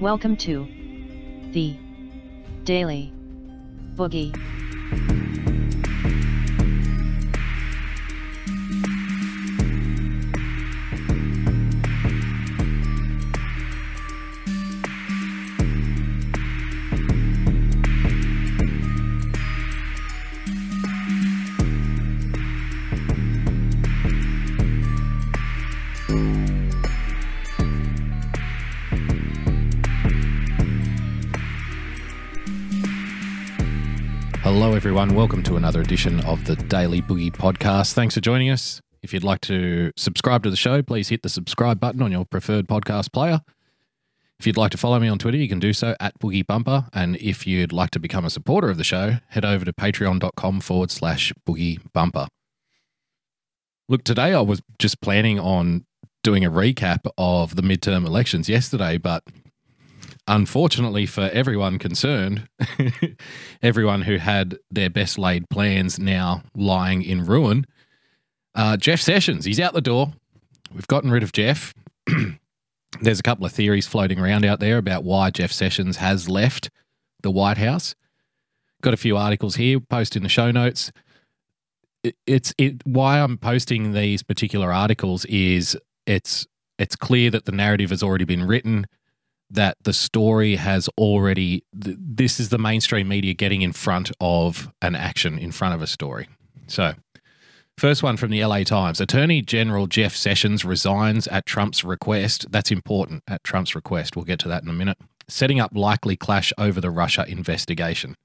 Welcome to the Daily Boogie. Everyone. Welcome to another edition of the Daily Boogie Podcast. Thanks for joining us. If you'd like to subscribe to the show, please hit the subscribe button on your preferred podcast player. If you'd like to follow me on Twitter, you can do so at Boogie Bumper. And if you'd like to become a supporter of the show, head over to patreon.com forward slash Boogie Bumper. Look, today I was just planning on doing a recap of the midterm elections yesterday, but unfortunately for everyone concerned, everyone who had their best laid plans now lying in ruin, uh, Jeff Sessions, he's out the door. We've gotten rid of Jeff. There's a couple of theories floating around out there about why Jeff Sessions has left the White House. Got a few articles here, post in the show notes. It, it's it why I'm posting these particular articles is it's it's clear that the narrative has already been written that the story has already th- this is the mainstream media getting in front of an action in front of a story. So first one from the la times. Attorney general jeff sessions resigns at trump's request. That's important at trump's request. We'll get to that in a minute. Setting up likely clash over the russia investigation.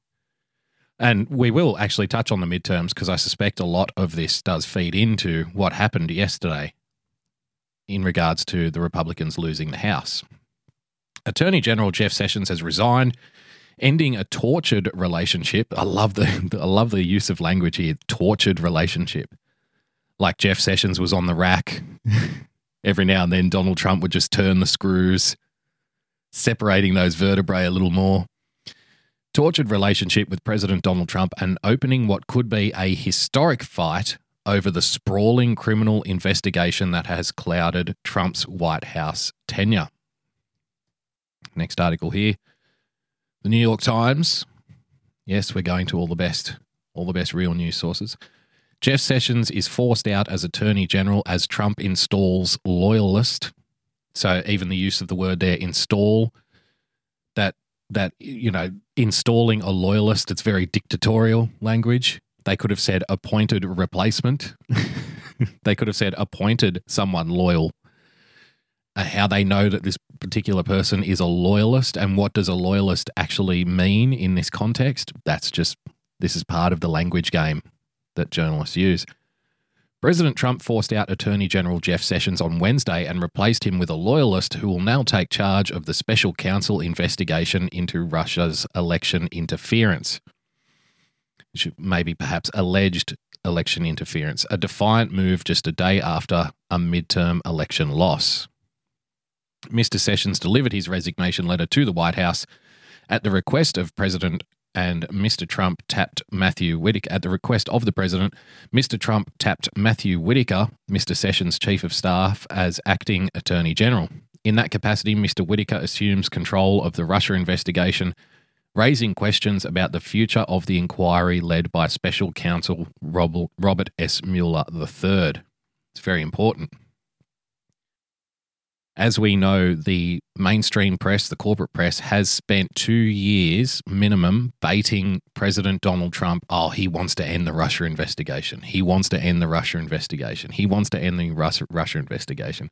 And we will actually touch on the midterms because i suspect a lot of this does feed into what happened yesterday in regards to the republicans losing the house Attorney General Jeff Sessions has resigned, ending a tortured relationship. I love the I love the use of language here. Tortured relationship. Like Jeff Sessions was on the rack. Every now and then Donald Trump would just turn the screws, separating those vertebrae a little more. Tortured relationship with President Donald Trump and opening what could be a historic fight over the sprawling criminal investigation that has clouded Trump's White House tenure. Next article here. The New York Times. Yes, we're going to all the best, all the best real news sources. Jeff Sessions is forced out as Attorney General as Trump installs loyalist. So even the use of the word there, install, that that you know, installing a loyalist, it's very dictatorial language. They could have said appointed replacement. they could have said appointed someone loyal Uh, how they know that this particular person is a loyalist and what does a loyalist actually mean in this context. That's just, this is part of the language game that journalists use. President Trump forced out Attorney General Jeff Sessions on Wednesday and replaced him with a loyalist who will now take charge of the special counsel investigation into Russia's election interference. Maybe perhaps alleged election interference, a defiant move just a day after a midterm election loss. Mr. Sessions delivered his resignation letter to the White House at the request of President and Mr. Trump tapped Matthew Whitaker at the request of the president. Mr. Trump tapped Matthew Whitaker, Mr. Sessions' chief of staff, as acting attorney general. In that capacity, Mr. Whitaker assumes control of the Russia investigation, raising questions about the future of the inquiry led by special counsel Robert S. Mueller III. It's very important as we know, the mainstream press, the corporate press, has spent two years minimum baiting President Donald Trump. Oh, he wants to end the Russia investigation. He wants to end the Russia investigation. He wants to end the Russia, Russia investigation.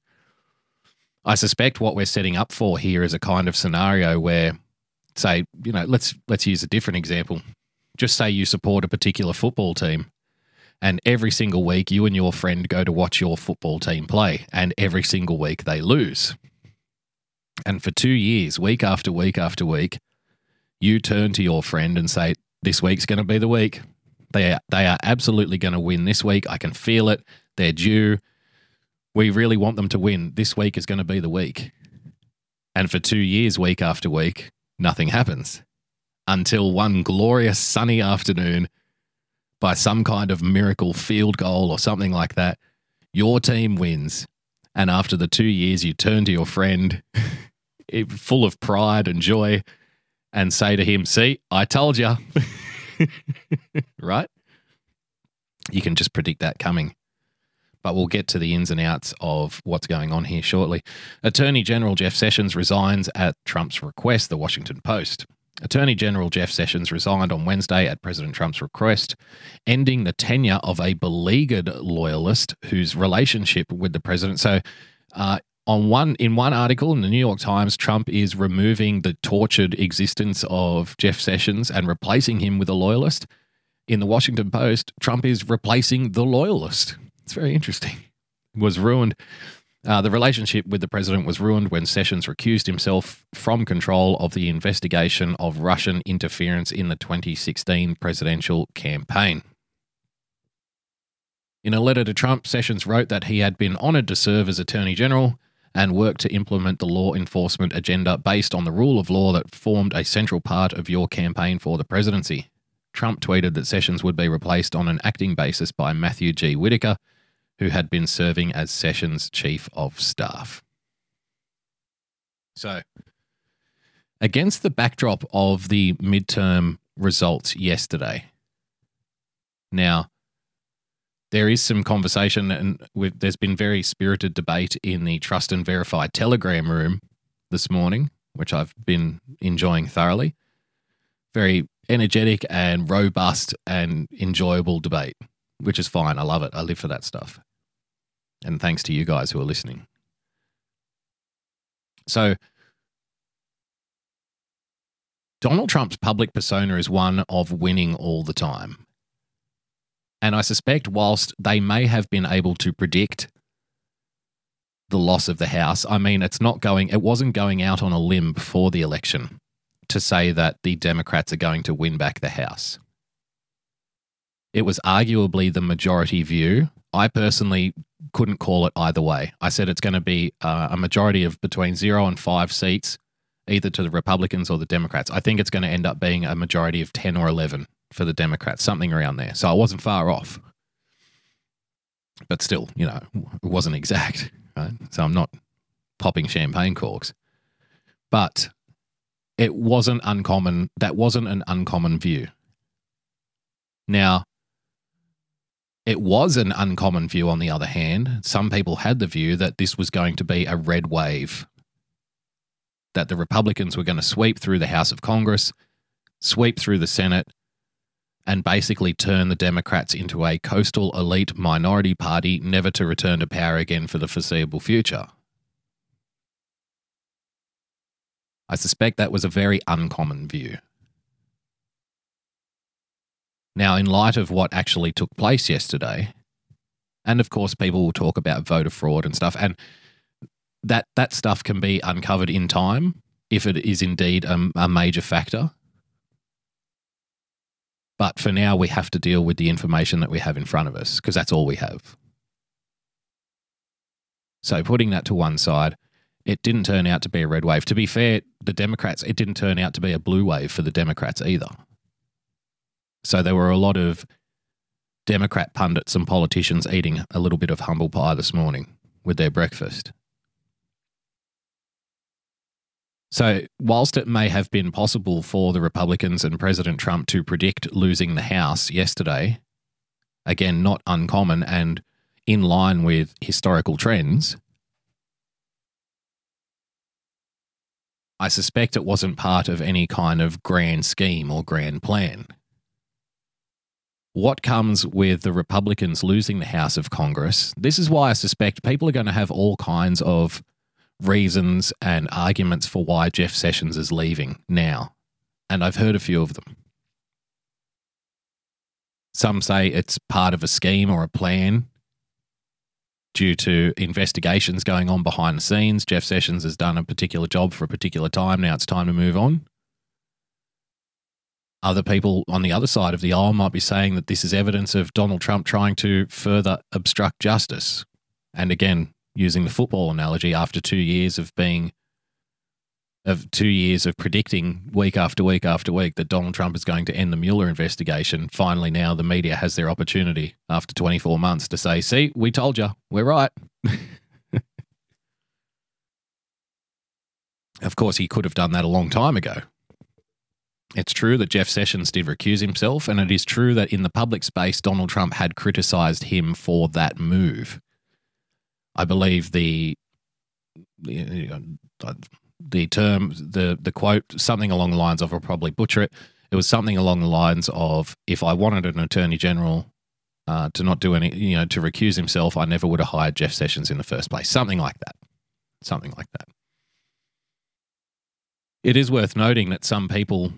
I suspect what we're setting up for here is a kind of scenario where, say, you know, let's let's use a different example. Just say you support a particular football team and every single week, you and your friend go to watch your football team play, and every single week they lose. And for two years, week after week after week, you turn to your friend and say, This week's going to be the week. They are, they are absolutely going to win this week. I can feel it. They're due. We really want them to win. This week is going to be the week. And for two years, week after week, nothing happens until one glorious sunny afternoon by some kind of miracle field goal or something like that, your team wins. And after the two years, you turn to your friend full of pride and joy and say to him, See, I told you. right? You can just predict that coming. But we'll get to the ins and outs of what's going on here shortly. Attorney General Jeff Sessions resigns at Trump's request, the Washington Post. Attorney General Jeff Sessions resigned on Wednesday at President Trump's request, ending the tenure of a beleaguered loyalist whose relationship with the president. So, uh, on one in one article in the New York Times, Trump is removing the tortured existence of Jeff Sessions and replacing him with a loyalist. In the Washington Post, Trump is replacing the loyalist. It's very interesting. It Was ruined uh, the relationship with the president was ruined when Sessions recused himself from control of the investigation of Russian interference in the 2016 presidential campaign. In a letter to Trump, Sessions wrote that he had been honored to serve as Attorney General and work to implement the law enforcement agenda based on the rule of law that formed a central part of your campaign for the presidency. Trump tweeted that Sessions would be replaced on an acting basis by Matthew G. Whitaker, who had been serving as Sessions' chief of staff. So, against the backdrop of the midterm results yesterday, now there is some conversation, and there's been very spirited debate in the Trust and Verify Telegram room this morning, which I've been enjoying thoroughly. Very energetic and robust and enjoyable debate, which is fine. I love it. I live for that stuff. And thanks to you guys who are listening. So, Donald Trump's public persona is one of winning all the time. And I suspect, whilst they may have been able to predict the loss of the House, I mean, it's not going, it wasn't going out on a limb before the election to say that the Democrats are going to win back the House. It was arguably the majority view. I personally couldn't call it either way. I said it's going to be uh, a majority of between zero and five seats, either to the Republicans or the Democrats. I think it's going to end up being a majority of 10 or 11 for the Democrats, something around there. So I wasn't far off. But still, you know, it wasn't exact, right? So I'm not popping champagne corks. But it wasn't uncommon. That wasn't an uncommon view. Now, it was an uncommon view, on the other hand. Some people had the view that this was going to be a red wave, that the Republicans were going to sweep through the House of Congress, sweep through the Senate, and basically turn the Democrats into a coastal elite minority party never to return to power again for the foreseeable future. I suspect that was a very uncommon view. Now, in light of what actually took place yesterday, and of course, people will talk about voter fraud and stuff, and that that stuff can be uncovered in time if it is indeed a, a major factor. But for now, we have to deal with the information that we have in front of us because that's all we have. So, putting that to one side, it didn't turn out to be a red wave. To be fair, the Democrats, it didn't turn out to be a blue wave for the Democrats either. So there were a lot of Democrat pundits and politicians eating a little bit of humble pie this morning with their breakfast. So, whilst it may have been possible for the Republicans and President Trump to predict losing the House yesterday, again, not uncommon and in line with historical trends, I suspect it wasn't part of any kind of grand scheme or grand plan what comes with the Republicans losing the House of Congress. This is why I suspect people are going to have all kinds of reasons and arguments for why Jeff Sessions is leaving now. And I've heard a few of them. Some say it's part of a scheme or a plan due to investigations going on behind the scenes. Jeff Sessions has done a particular job for a particular time. Now it's time to move on. Other people on the other side of the aisle might be saying that this is evidence of Donald Trump trying to further obstruct justice. And again, using the football analogy, after two years of being of two years of predicting week after week after week that Donald Trump is going to end the Mueller investigation, finally now the media has their opportunity after 24 months to say, see, we told you, we're right. Of course, he could have done that a long time ago. It's true that Jeff Sessions did recuse himself, and it is true that in the public space, Donald Trump had criticized him for that move. I believe the the, the term, the the quote, something along the lines of, I'll probably butcher it. It was something along the lines of, "If I wanted an attorney general uh, to not do any, you know, to recuse himself, I never would have hired Jeff Sessions in the first place." Something like that. Something like that. It is worth noting that some people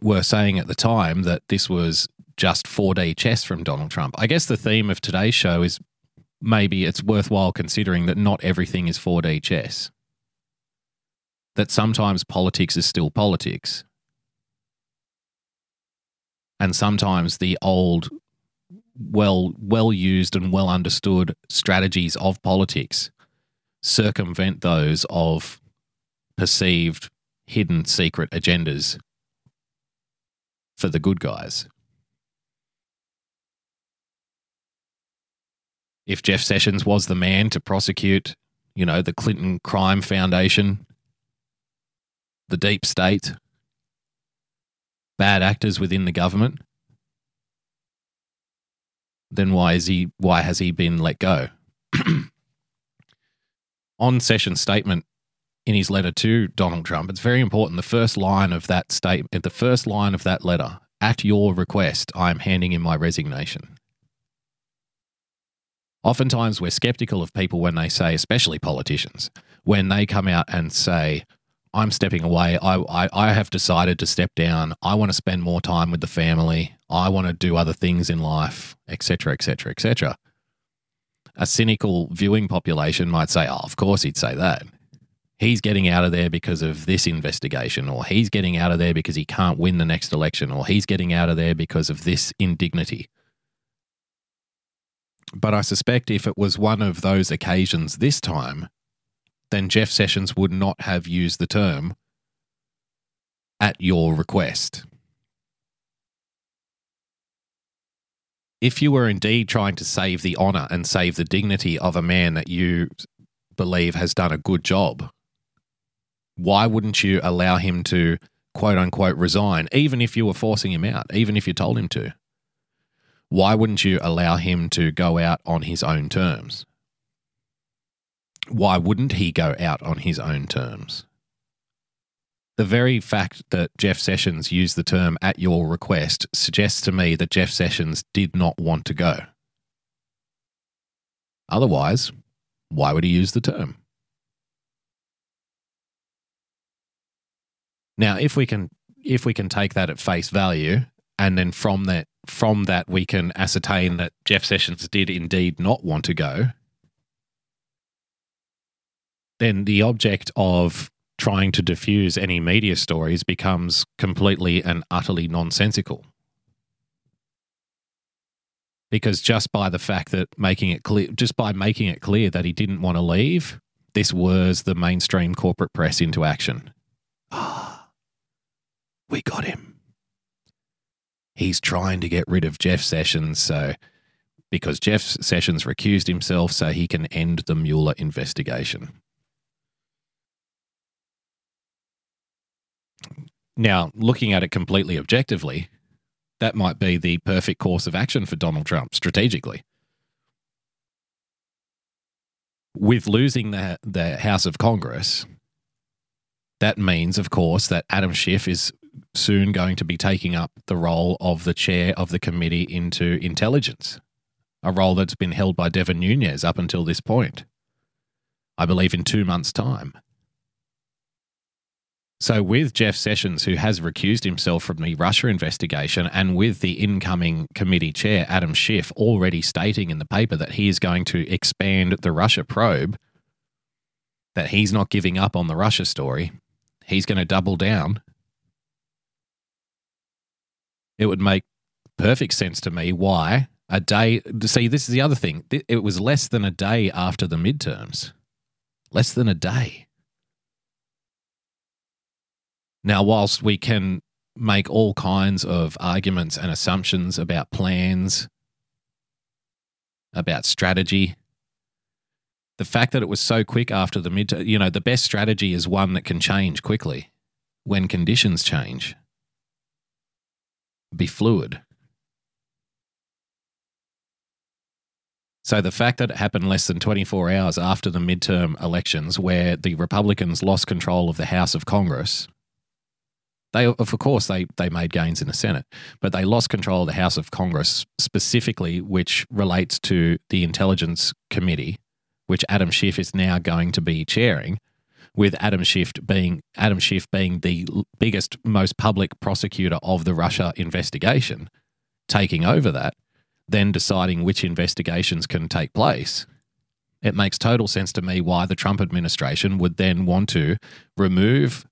were saying at the time that this was just 4D chess from Donald Trump. I guess the theme of today's show is maybe it's worthwhile considering that not everything is 4D chess. That sometimes politics is still politics. And sometimes the old, well, well used and well understood strategies of politics circumvent those of perceived hidden secret agendas for the good guys. If Jeff Sessions was the man to prosecute, you know, the Clinton Crime Foundation, the deep state, bad actors within the government, then why is he why has he been let go? On Sessions' statement in his letter to Donald Trump, it's very important. The first line of that statement, the first line of that letter, at your request, I am handing in my resignation. Oftentimes, we're skeptical of people when they say, especially politicians, when they come out and say, I'm stepping away. I, I, I have decided to step down. I want to spend more time with the family. I want to do other things in life, etc., etc., etc. A cynical viewing population might say, "Oh, of course he'd say that he's getting out of there because of this investigation, or he's getting out of there because he can't win the next election, or he's getting out of there because of this indignity. But I suspect if it was one of those occasions this time, then Jeff Sessions would not have used the term at your request. If you were indeed trying to save the honour and save the dignity of a man that you believe has done a good job, why wouldn't you allow him to quote unquote resign, even if you were forcing him out, even if you told him to? Why wouldn't you allow him to go out on his own terms? Why wouldn't he go out on his own terms? The very fact that Jeff Sessions used the term at your request suggests to me that Jeff Sessions did not want to go. Otherwise, why would he use the term? Now, if we can if we can take that at face value, and then from that from that we can ascertain that Jeff Sessions did indeed not want to go, then the object of trying to diffuse any media stories becomes completely and utterly nonsensical. Because just by the fact that making it clear, just by making it clear that he didn't want to leave, this whirs the mainstream corporate press into action. We got him. He's trying to get rid of Jeff Sessions, so because Jeff Sessions recused himself so he can end the Mueller investigation. Now, looking at it completely objectively, that might be the perfect course of action for Donald Trump strategically. With losing the, the House of Congress, that means, of course, that Adam Schiff is soon going to be taking up the role of the chair of the committee into intelligence, a role that's been held by Devin Nunes up until this point. I believe in two months' time. So, with Jeff Sessions, who has recused himself from the Russia investigation, and with the incoming committee chair, Adam Schiff, already stating in the paper that he is going to expand the Russia probe, that he's not giving up on the Russia story, he's going to double down it would make perfect sense to me why a day. See, this is the other thing. It was less than a day after the midterms. Less than a day. Now, whilst we can make all kinds of arguments and assumptions about plans, about strategy, The fact that it was so quick after the mid, you know, the best strategy is one that can change quickly when conditions change. Be fluid. So the fact that it happened less than 24 hours after the midterm elections, where the Republicans lost control of the House of Congress, they of course they they made gains in the Senate, but they lost control of the House of Congress specifically, which relates to the Intelligence Committee, which Adam Schiff is now going to be chairing, with Adam Schiff being Adam Schiff being the biggest, most public prosecutor of the Russia investigation, taking over that then deciding which investigations can take place. It makes total sense to me why the Trump administration would then want to remove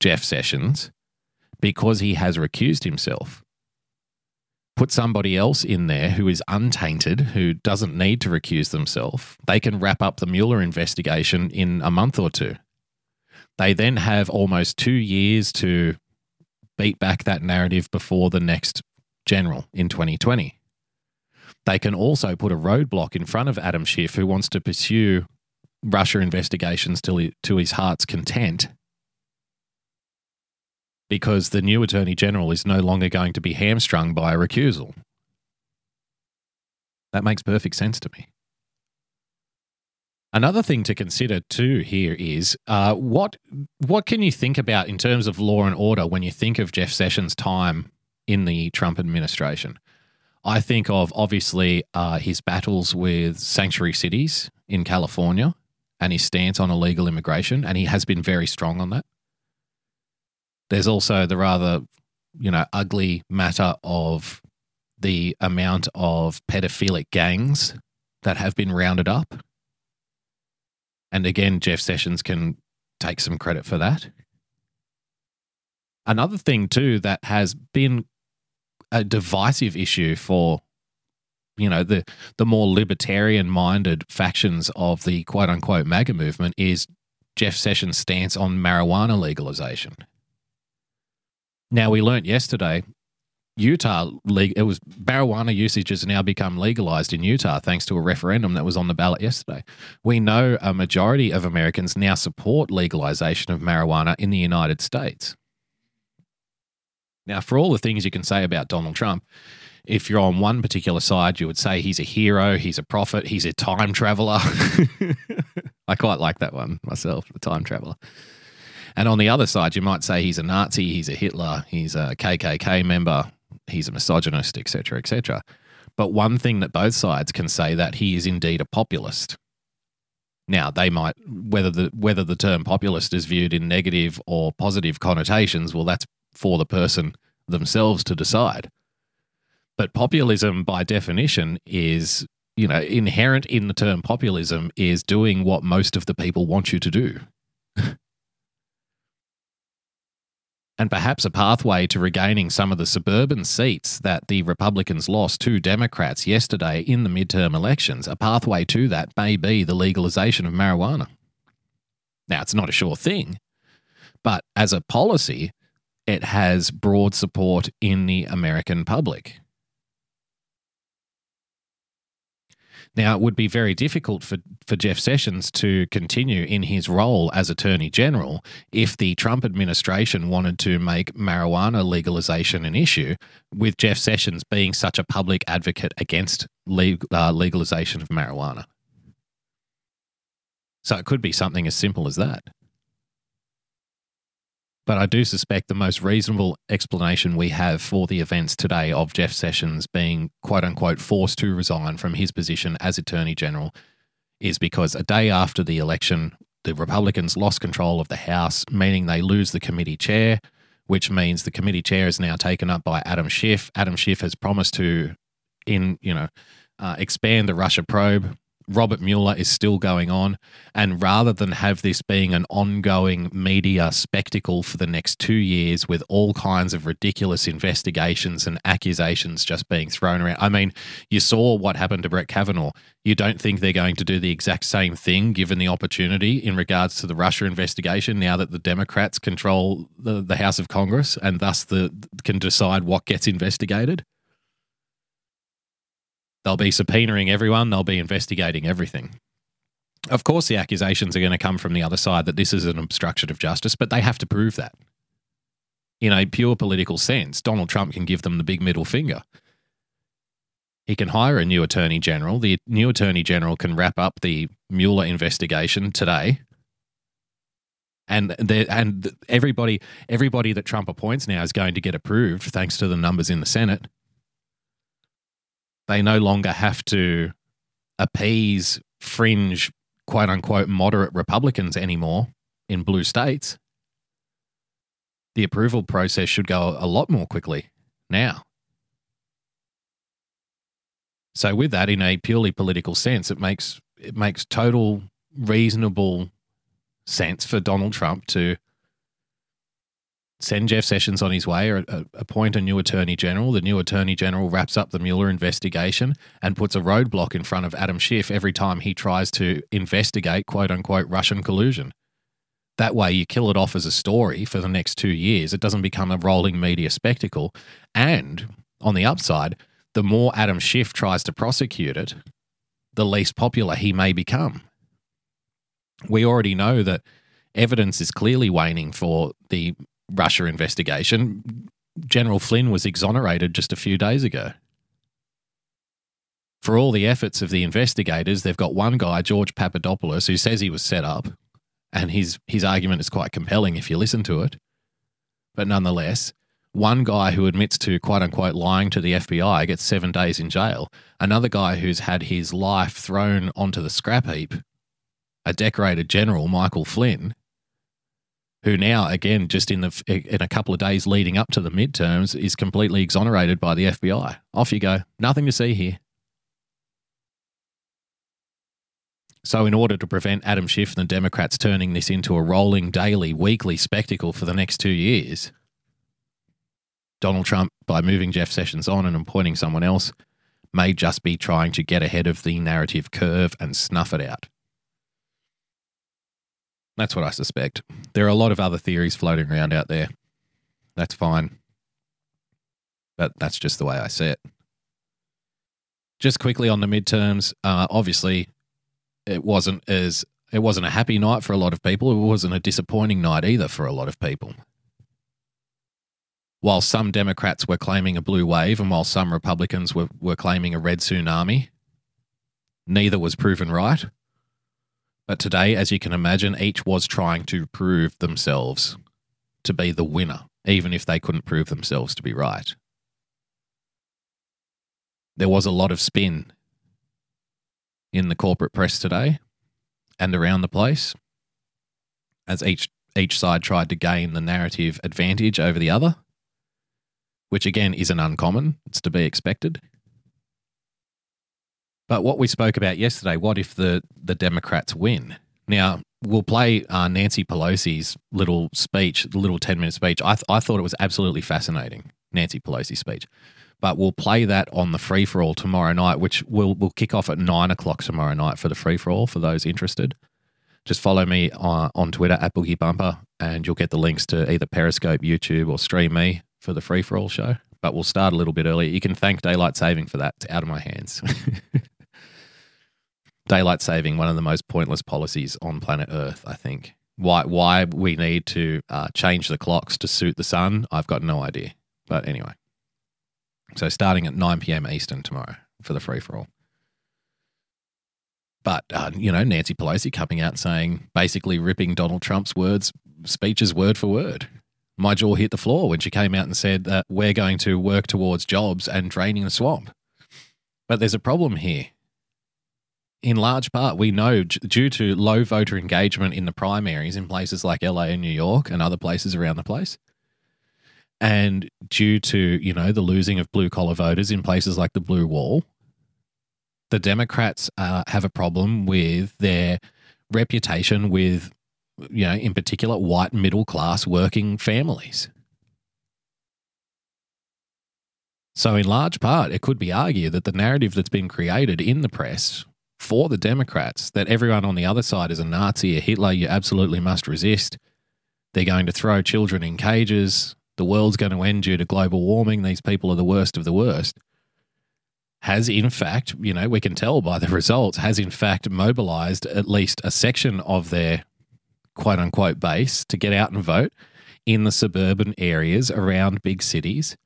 Jeff Sessions because he has recused himself. Put somebody else in there who is untainted, who doesn't need to recuse themselves. They can wrap up the Mueller investigation in a month or two. They then have almost two years to beat back that narrative before the next general in 2020. They can also put a roadblock in front of Adam Schiff, who wants to pursue Russia investigations to, his heart's content, because the new Attorney General is no longer going to be hamstrung by a recusal. That makes perfect sense to me. Another thing to consider too here is uh, what what can you think about in terms of law and order when you think of Jeff Sessions' time in the Trump administration? I think of obviously uh, his battles with sanctuary cities in California and his stance on illegal immigration, and he has been very strong on that. There's also the rather, you know, ugly matter of the amount of pedophilic gangs that have been rounded up. And again, Jeff Sessions can take some credit for that. Another thing, too, that has been a divisive issue for you know the the more libertarian minded factions of the quote unquote MAGA movement is Jeff Sessions' stance on marijuana legalization. Now we learnt yesterday Utah league. it was marijuana usage has now become legalized in Utah thanks to a referendum that was on the ballot yesterday. We know a majority of Americans now support legalization of marijuana in the United States. Now, for all the things you can say about Donald Trump, if you're on one particular side, you would say he's a hero, he's a prophet, he's a time traveler. I quite like that one myself, the time traveler. And on the other side, you might say he's a Nazi, he's a Hitler, he's a KKK member, he's a misogynist, etc., etc. But one thing that both sides can say that he is indeed a populist. Now they might whether the whether the term populist is viewed in negative or positive connotations. Well, that's for the person themselves to decide. But populism, by definition, is, you know, inherent in the term populism is doing what most of the people want you to do. And perhaps a pathway to regaining some of the suburban seats that the Republicans lost to Democrats yesterday in the midterm elections, a pathway to that may be the legalization of marijuana. Now, it's not a sure thing, but as a policy, it has broad support in the American public. Now, it would be very difficult for, for Jeff Sessions to continue in his role as Attorney General if the Trump administration wanted to make marijuana legalization an issue, with Jeff Sessions being such a public advocate against uh, legalization of marijuana. So it could be something as simple as that. But I do suspect the most reasonable explanation we have for the events today of Jeff Sessions being quote unquote forced to resign from his position as Attorney General is because a day after the election, the Republicans lost control of the House, meaning they lose the committee chair, which means the committee chair is now taken up by Adam Schiff. Adam Schiff has promised to, in you know, uh, expand the Russia probe Robert Mueller is still going on. And rather than have this being an ongoing media spectacle for the next two years with all kinds of ridiculous investigations and accusations just being thrown around, I mean, you saw what happened to Brett Kavanaugh. You don't think they're going to do the exact same thing given the opportunity in regards to the Russia investigation now that the Democrats control the, the House of Congress and thus the, can decide what gets investigated? They'll be subpoenaing everyone, they'll be investigating everything. Of course, the accusations are going to come from the other side that this is an obstruction of justice, but they have to prove that. In a pure political sense, Donald Trump can give them the big middle finger. He can hire a new attorney general. The new attorney general can wrap up the Mueller investigation today. And and everybody everybody that Trump appoints now is going to get approved thanks to the numbers in the Senate. They no longer have to appease fringe quote unquote moderate Republicans anymore in blue states. The approval process should go a lot more quickly now. So with that, in a purely political sense, it makes it makes total reasonable sense for Donald Trump to send Jeff Sessions on his way or uh, appoint a new attorney general. The new attorney general wraps up the Mueller investigation and puts a roadblock in front of Adam Schiff every time he tries to investigate quote unquote Russian collusion. That way, you kill it off as a story for the next two years. It doesn't become a rolling media spectacle. And on the upside, the more Adam Schiff tries to prosecute it, the least popular he may become. We already know that evidence is clearly waning for the Russia investigation. General Flynn was exonerated just a few days ago. For all the efforts of the investigators, they've got one guy, George Papadopoulos, who says he was set up, and his, his argument is quite compelling if you listen to it. But nonetheless, one guy who admits to quote unquote lying to the FBI gets seven days in jail. Another guy who's had his life thrown onto the scrap heap, a decorated general, Michael Flynn, who now, again, just in the in a couple of days leading up to the midterms, is completely exonerated by the FBI. Off you go. Nothing to see here. So, in order to prevent Adam Schiff and the Democrats turning this into a rolling daily, weekly spectacle for the next two years, Donald Trump, by moving Jeff Sessions on and appointing someone else, may just be trying to get ahead of the narrative curve and snuff it out. That's what I suspect. There are a lot of other theories floating around out there. That's fine. But that's just the way I see it. Just quickly on the midterms, uh, obviously, it wasn't as it wasn't a happy night for a lot of people. It wasn't a disappointing night either for a lot of people while some Democrats were claiming a blue wave and while some Republicans were, were claiming a red tsunami, neither was proven right. But today, as you can imagine, each was trying to prove themselves to be the winner, even if they couldn't prove themselves to be right. There was a lot of spin in the corporate press today and around the place as each each side tried to gain the narrative advantage over the other which again isn't uncommon. It's to be expected. But what we spoke about yesterday, what if the, the Democrats win? Now, we'll play uh, Nancy Pelosi's little speech, the little 10 minute speech. I, th- I thought it was absolutely fascinating, Nancy Pelosi's speech. But we'll play that on the free for all tomorrow night, which will will kick off at nine o'clock tomorrow night for the free for all for those interested. Just follow me on, uh, on Twitter at Boogie Bumper, and you'll get the links to either Periscope, YouTube, or Stream Me for the free for all show, but we'll start a little bit earlier. You can thank daylight saving for that. It's out of my hands. daylight saving, one of the most pointless policies on planet Earth, I think. Why why we need to uh, change the clocks to suit the sun, I've got no idea. But anyway, so starting at 9 p.m. Eastern tomorrow for the free for all. But, uh, you know, Nancy Pelosi coming out saying, basically ripping Donald Trump's words, speeches word for word my jaw hit the floor when she came out and said that we're going to work towards jobs and draining the swamp. But there's a problem here. In large part, we know due to low voter engagement in the primaries in places like LA and New York and other places around the place, and due to, you know, the losing of blue collar voters in places like the Blue Wall, the Democrats uh, have a problem with their reputation with you know, in particular, white middle class working families. So, in large part, it could be argued that the narrative that's been created in the press for the Democrats that everyone on the other side is a Nazi, a Hitler, you absolutely must resist. They're going to throw children in cages. The world's going to end due to global warming. These people are the worst of the worst. has in fact, you know, we can tell by the results, has in fact mobilized at least a section of their quote unquote base to get out and vote in the suburban areas around big cities,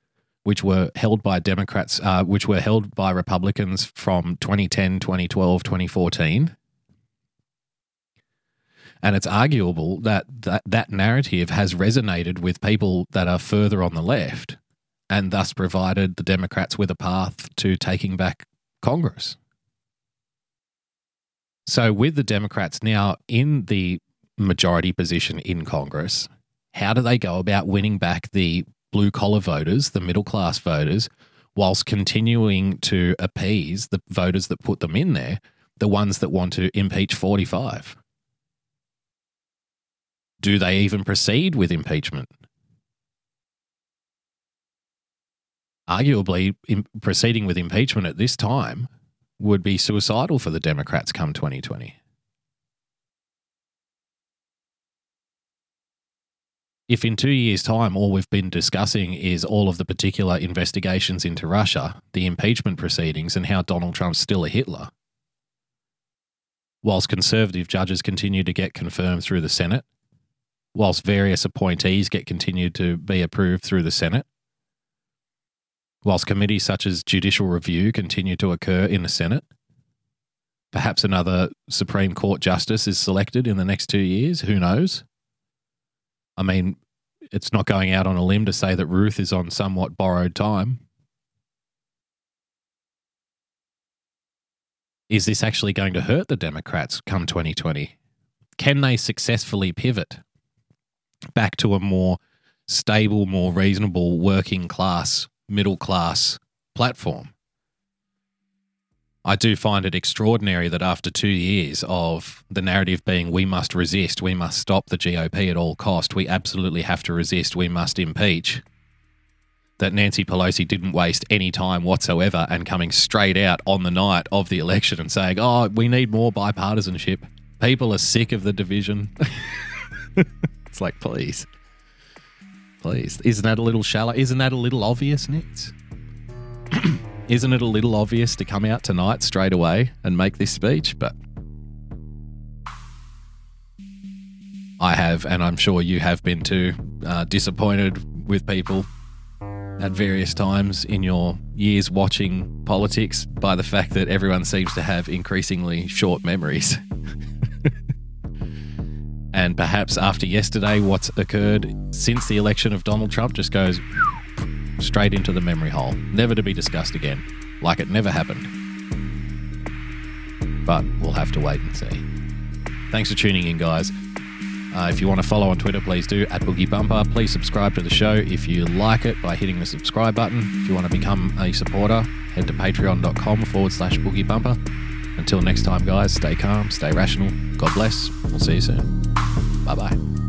which were held by Democrats, uh, which were held by Republicans from 2010, 2012, 2014. And it's arguable that, that that narrative has resonated with people that are further on the left and thus provided the Democrats with a path to taking back Congress. So, with the Democrats now in the majority position in Congress, how do they go about winning back the blue collar voters, the middle class voters, whilst continuing to appease the voters that put them in there, the ones that want to impeach 45? Do they even proceed with impeachment? arguably in proceeding with impeachment at this time would be suicidal for the Democrats come 2020. If in two years' time all we've been discussing is all of the particular investigations into Russia, the impeachment proceedings, and how Donald Trump's still a Hitler, whilst conservative judges continue to get confirmed through the Senate, whilst various appointees get continued to be approved through the Senate, whilst committees such as judicial review continue to occur in the Senate. Perhaps another Supreme Court justice is selected in the next two years. Who knows? I mean, it's not going out on a limb to say that Ruth is on somewhat borrowed time. Is this actually going to hurt the Democrats come 2020? Can they successfully pivot back to a more stable, more reasonable working class middle class platform. I do find it extraordinary that after two years of the narrative being we must resist, we must stop the GOP at all cost, we absolutely have to resist, we must impeach, that Nancy Pelosi didn't waste any time whatsoever and coming straight out on the night of the election and saying, oh, we need more bipartisanship. People are sick of the division. it's like, please please. Isn't that a little shallow? Isn't that a little obvious, Nick? Isn't it a little obvious to come out tonight straight away and make this speech? But I have, and I'm sure you have been too, uh, disappointed with people at various times in your years watching politics by the fact that everyone seems to have increasingly short memories. And perhaps after yesterday, what's occurred since the election of Donald Trump just goes straight into the memory hole, never to be discussed again, like it never happened. But we'll have to wait and see. Thanks for tuning in, guys. Uh, if you want to follow on Twitter, please do at Boogie Bumper. Please subscribe to the show if you like it by hitting the subscribe button. If you want to become a supporter, head to patreon.com forward slash Boogie Bumper. Until next time, guys, stay calm, stay rational. God bless. We'll see you soon. Bye bye.